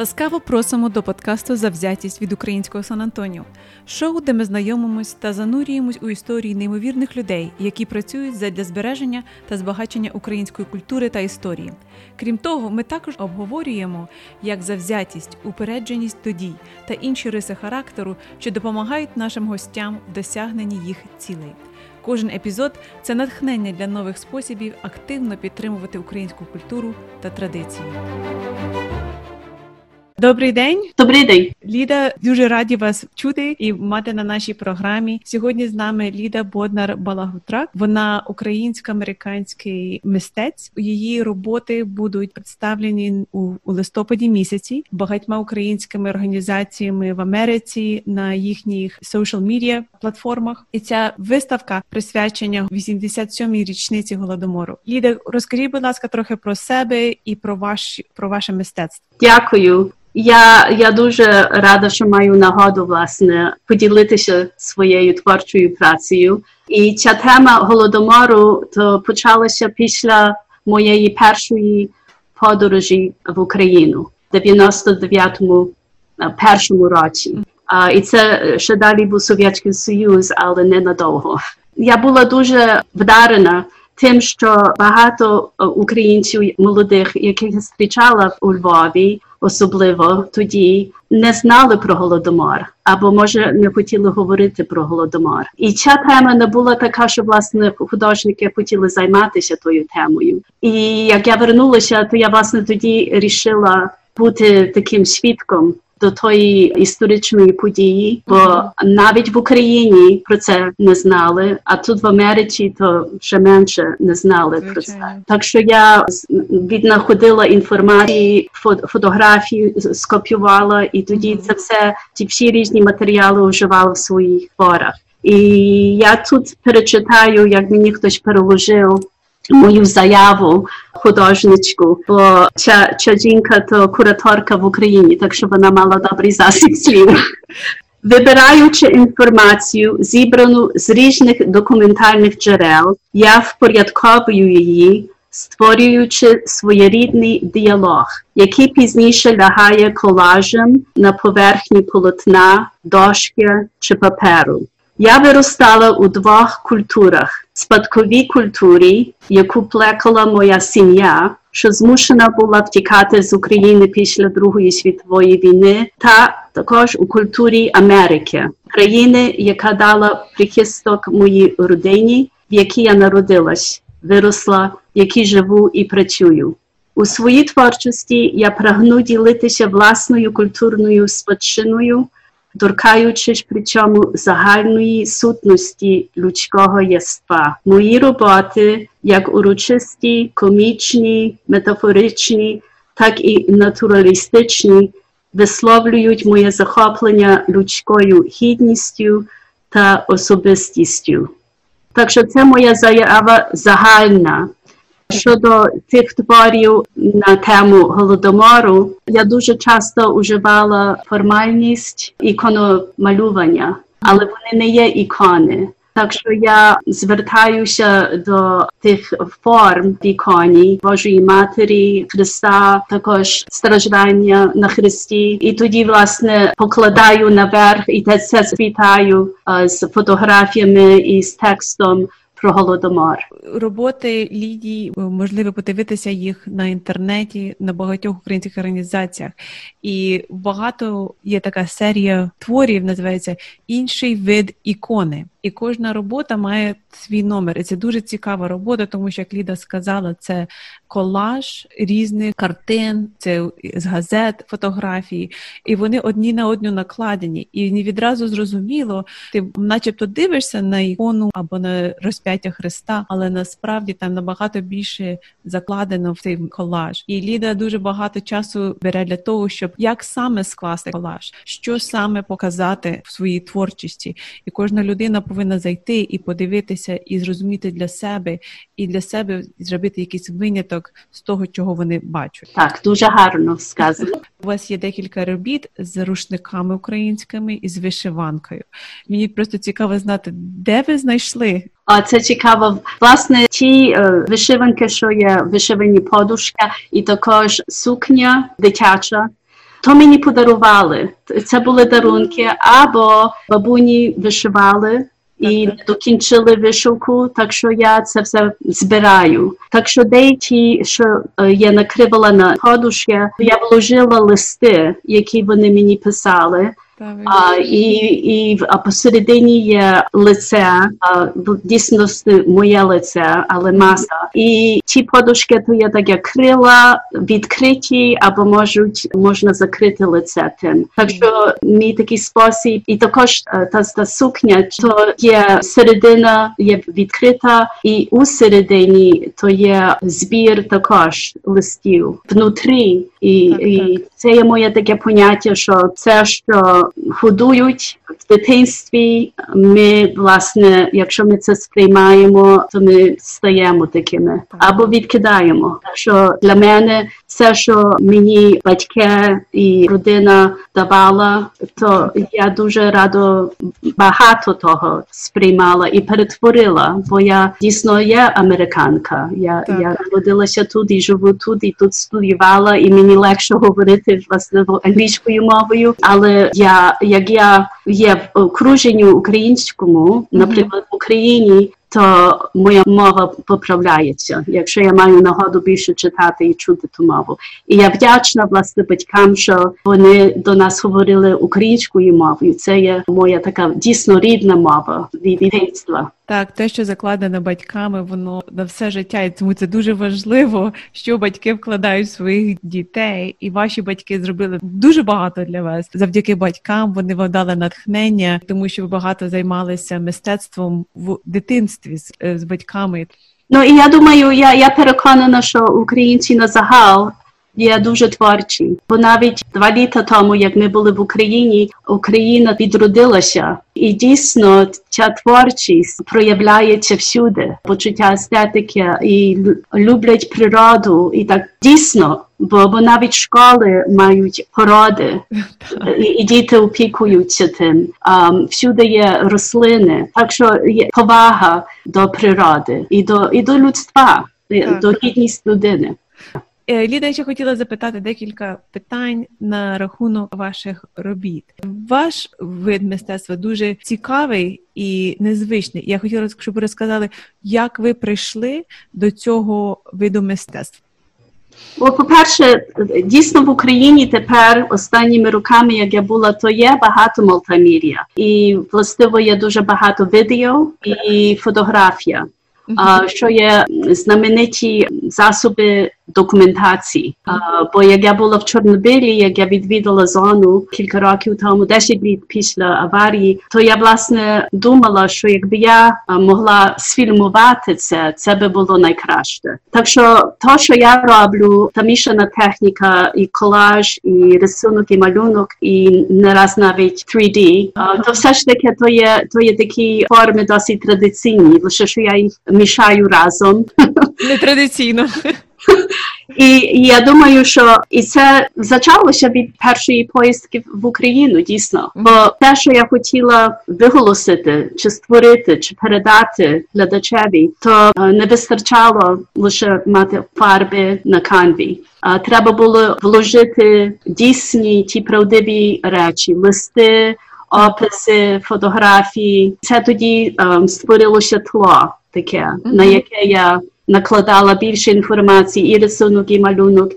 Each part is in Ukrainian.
Ласкаво просимо до подкасту Завзятість від українського Сан Антоніо, шоу, де ми знайомимось та занурюємось у історії неймовірних людей, які працюють задля збереження та збагачення української культури та історії. Крім того, ми також обговорюємо, як завзятість, упередженість до дій та інші риси характеру, що допомагають нашим гостям в досягненні їх цілей. Кожен епізод це натхнення для нових способів активно підтримувати українську культуру та традиції. Добрий день, добрий день, Ліда. Дуже раді вас чути і мати на нашій програмі. Сьогодні з нами Ліда Боднар Балагутрак. Вона українсько-американський мистець. Її роботи будуть представлені у, у листопаді місяці багатьма українськими організаціями в Америці на їхніх social media платформах. І ця виставка присвячення 87-й річниці голодомору. Ліда, розкажіть, будь ласка, трохи про себе і про ваш про ваше мистецтво. Дякую. Я я дуже рада, що маю нагоду власне поділитися своєю творчою працею. І ця тема голодомору то почалася після моєї першої подорожі в Україну в 99-му першому році. А, І це ще далі був Совєтський Союз, але ненадовго. Я була дуже вдарена тим, що багато українців молодих, яких я зустрічала у Львові особливо тоді не знали про голодомор, або може не хотіли говорити про голодомор. І ця тема не була така, що власне художники хотіли займатися тою темою. І як я вернулася, то я власне тоді рішила бути таким свідком до тої історичної події, бо навіть в Україні про це не знали, а тут в Америці то ще менше не знали про це. Так що я віднаходила інформації, фотографії скопіювала, і тоді це все ті всі різні матеріали вживала в своїх творах. І я тут перечитаю, як мені хтось переложив мою заяву художничку, бо ця, ця жінка то кураторка в Україні, так що вона мала добрий засіб слів. Вибираючи інформацію, зібрану з різних документальних джерел, я впорядковую її, створюючи своєрідний діалог, який пізніше лягає колажем на поверхні полотна, дошки чи паперу. Я виростала у двох культурах: спадковій культурі, яку плекала моя сім'я, що змушена була втікати з України після Другої світової війни, та також у культурі Америки, країни, яка дала прихисток моїй родині, в якій я народилась, виросла, в якій живу і працюю. У своїй творчості я прагну ділитися власною культурною спадщиною торкаючись при цьому загальної сутності людського єства. Мої роботи, як урочисті, комічні, метафоричні, так і натуралістичні, висловлюють моє захоплення людською гідністю та особистістю. Так що це моя заява загальна. Щодо тих творів на тему голодомору, я дуже часто уживала формальність ікономалювання, але вони не є ікони. Так що я звертаюся до тих форм в іконі Божої Матері, Христа, також страждання на Христі, і тоді власне покладаю наверх і те це світаю з фотографіями і з текстом про голодомор. Роботи Лідії можливо подивитися їх на інтернеті на багатьох українських організаціях, і багато є така серія творів, називається інший вид ікони. І кожна робота має свій номер. І це дуже цікава робота, тому що як Ліда сказала, це колаж різних картин, це з газет, фотографії, і вони одні на одну накладені. І не відразу зрозуміло, ти, начебто, дивишся на ікону або на розп'яття Христа, але насправді там набагато більше закладено в цей колаж. І Ліда дуже багато часу бере для того, щоб як саме скласти колаж, що саме показати в своїй творчості, і кожна людина повинна зайти і подивитися, і зрозуміти для себе, і для себе зробити якийсь виняток з того, чого вони бачать. Так, дуже гарно сказано. У вас є декілька робіт з рушниками українськими і з вишиванкою. Мені просто цікаво знати, де ви знайшли. А це цікаво. Власне, ті е, вишиванки, що є вишивані подушка, і також сукня дитяча. то мені подарували. Це були дарунки, або бабуні вишивали. І докінчили вишивку, так що я це все збираю. Так що деякі, що е, я накривала на подушки, я вложила листи, які вони мені писали. А, і, і посередині є лице, а, в дійсності моє лице, але маса. І ті подушки то є таке крила відкриті, або можуть можна закрити лице тим. Так що мій такий спосіб, і також та, та сукня, то є середина є відкрита, і у середині то є збір також листів внутрі. І, так, і так. це є моє таке поняття, що це, що годують в дитинстві, ми, власне, якщо ми це сприймаємо, то ми стаємо такими або відкидаємо. Що для мене все, що мені батьки і родина давала, то я дуже радо багато того сприймала і перетворила, бо я дійсно є американка. Я я народилася тут і живу тут, і тут студіювала, і мені легше говорити власне англійською мовою. Але я як я є в окруженні українському, наприклад, в Україні то моя мова поправляється, якщо я маю нагоду більше читати і чути ту мову. І я вдячна власне батькам, що вони до нас говорили українською мовою. Це є моя така дійсно рідна мова від дитинства. Так, те, що закладено батьками, воно на все життя, і тому це дуже важливо, що батьки вкладають в своїх дітей, і ваші батьки зробили дуже багато для вас. Завдяки батькам вони вам дали натхнення, тому що ви багато займалися мистецтвом в дитинстві з, е, з батьками. Ну і я думаю, я я переконана, що українці на загал є дуже творчі. Бо навіть два літа тому, як ми були в Україні, Україна відродилася, і дійсно ця творчість проявляється всюди, почуття естетики і люблять природу, і так дійсно. Бо бо навіть школи мають породи, і, і діти опікуються тим. Um, всюди є рослини, так що є повага до природи і до і до людства, так. до гідність людини. Е, Ліда, я ще хотіла запитати декілька питань на рахунок ваших робіт. Ваш вид мистецтва дуже цікавий і незвичний. Я хотіла, щоб ви розказали, як ви прийшли до цього виду мистецтва. О, по-перше, дійсно в Україні тепер останніми роками, як я була, то є багато мультимедіа. і властиво є дуже багато відео і фотографія, що є знамениті засоби документації. Uh, бо як я була в Чорнобилі, як я відвідала зону кілька років тому, 10 літ після аварії, то я власне думала, що якби я могла сфільмувати це, це би було найкраще. Так що то, що я роблю, та мішана техніка, і колаж, і рисунок, і малюнок, і не раз навіть 3D, uh, то все ж таки то є то є такі форми досить традиційні, лише що я їх мішаю разом. Нетрадиційно. І, і я думаю, що і це почалося від першої поїздки в Україну, дійсно. Бо те, що я хотіла виголосити, чи створити, чи передати глядачеві, то е, не вистачало лише мати фарби на канві. А треба було вложити дійсні ті правдиві речі, листи, описи, фотографії. Це тоді um, створилося тло таке, mm-hmm. на яке я накладала більше інформації, і рисунок, і малюнок.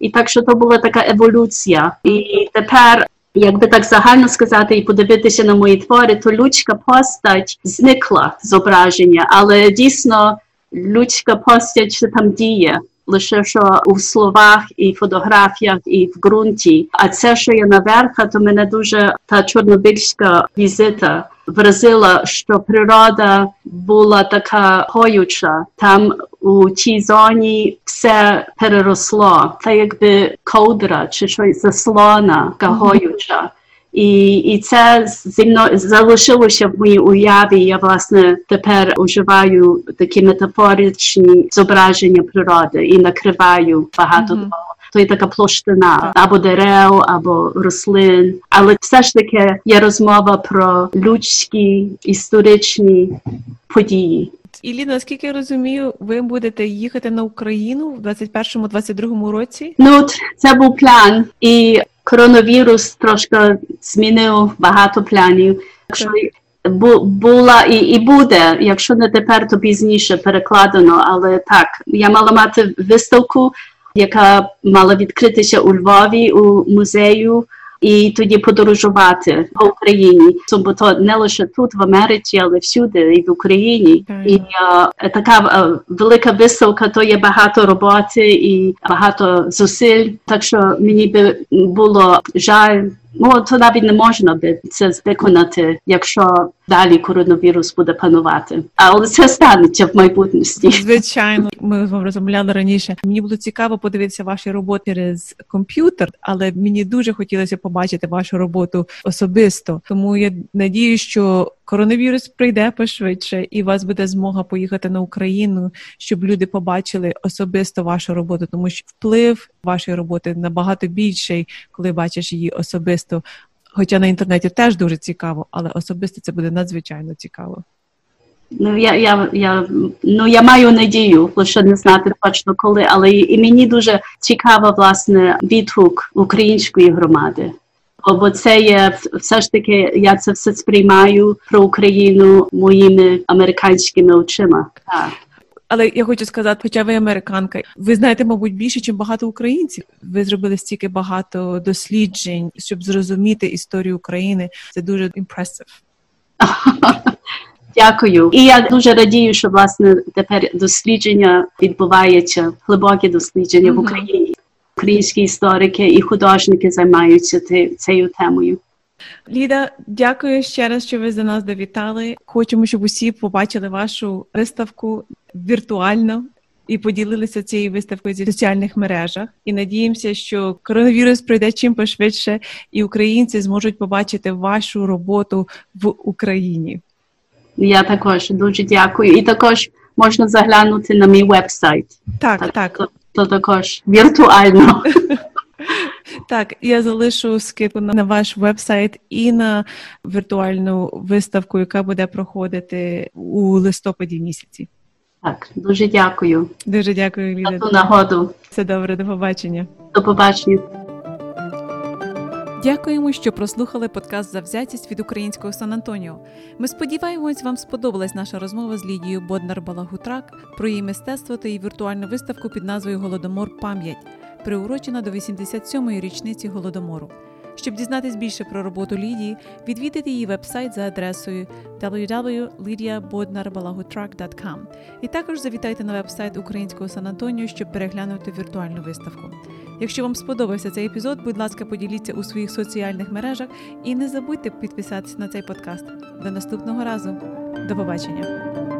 І так що то була така еволюція. І тепер, якби так загально сказати, і подивитися на мої твори, то людська постать зникла зображення, але дійсно людська постать що там діє. Лише що у словах і фотографіях, і в ґрунті. А це, що є наверха, то мене дуже та чорнобильська візита вразила, що природа була така гоюча. Там у тій зоні все переросло. Це якби ковдра чи щось заслона гоюча. І і це зі мною залишилося в моїй уяві. Я власне тепер уживаю такі метафоричні зображення природи і накриваю багато mm-hmm. того то є така площина або дерев, або рослин. Але все ж таки є розмова про людські історичні події. Ілі, наскільки я розумію, ви будете їхати на Україну в 21-22 році? Ну це був план і. коронавірус трошки змінив багато планів. Якщо була і і буде, якщо не тепер, то пізніше перекладено. Але так, я мала мати виставку, яка мала відкритися у Львові у музею і тоді подорожувати по Україні. тобто то не лише тут, в Америці, але всюди, і в Україні. Okay. І а, така а, велика виставка, то є багато роботи і багато зусиль. Так що мені би було жаль. Ну, то навіть не можна би це виконати, якщо далі коронавірус буде панувати. Але це станеться в майбутності. Звичайно, ми з вами розмовляли раніше. Мені було цікаво подивитися ваші роботи через комп'ютер, але мені дуже хотілося побачити вашу роботу особисто. Тому я надію, що коронавірус прийде пошвидше, і у вас буде змога поїхати на Україну, щоб люди побачили особисто вашу роботу, тому що вплив вашої роботи набагато більший, коли бачиш її особисто. Хоча на інтернеті теж дуже цікаво, але особисто це буде надзвичайно цікаво. Ну я я, я ну я маю надію, лише не знати точно коли, але і, мені дуже цікаво власне відгук української громади. Бо це є все ж таки, я це все сприймаю про Україну моїми американськими очима. Так. Але я хочу сказати, хоча ви американка, ви знаєте, мабуть, більше, ніж багато українців. Ви зробили стільки багато досліджень, щоб зрозуміти історію України. Це дуже імпресив. Дякую. І я дуже радію, що власне тепер дослідження відбувається, глибокі дослідження mm-hmm. в Україні. Українські історики і художники займаються цією темою. Ліда, дякую ще раз, що ви за нас довітали. Хочемо, щоб усі побачили вашу виставку віртуально. І поділилися цією виставкою зі соціальних мережах, і надіємося, що коронавірус пройде чим пошвидше, і українці зможуть побачити вашу роботу в Україні. Я також дуже дякую. І також можна заглянути на мій веб-сайт. Так, так. так. То, також віртуально. Так, я залишу скидку на ваш веб-сайт і на віртуальну виставку, яка буде проходити у листопаді місяці. Так, дуже дякую. Дуже дякую, Ліда. За ту нагоду. Все добре, до побачення. До побачення. Дякуємо, що прослухали подкаст Завзятість від українського Сан Антоніо. Ми сподіваємось, вам сподобалась наша розмова з Лідією Боднар Балагутрак про її мистецтво та її віртуальну виставку під назвою Голодомор Пам'ять, приурочена до 87-ї річниці Голодомору. Щоб дізнатись більше про роботу Лідії, відвідайте її веб-сайт за адресою www.lydiabodnarbalagutrack.com і також завітайте на веб-сайт Українського Сан Антоніо, щоб переглянути віртуальну виставку. Якщо вам сподобався цей епізод, будь ласка, поділіться у своїх соціальних мережах і не забудьте підписатися на цей подкаст. До наступного разу. До побачення!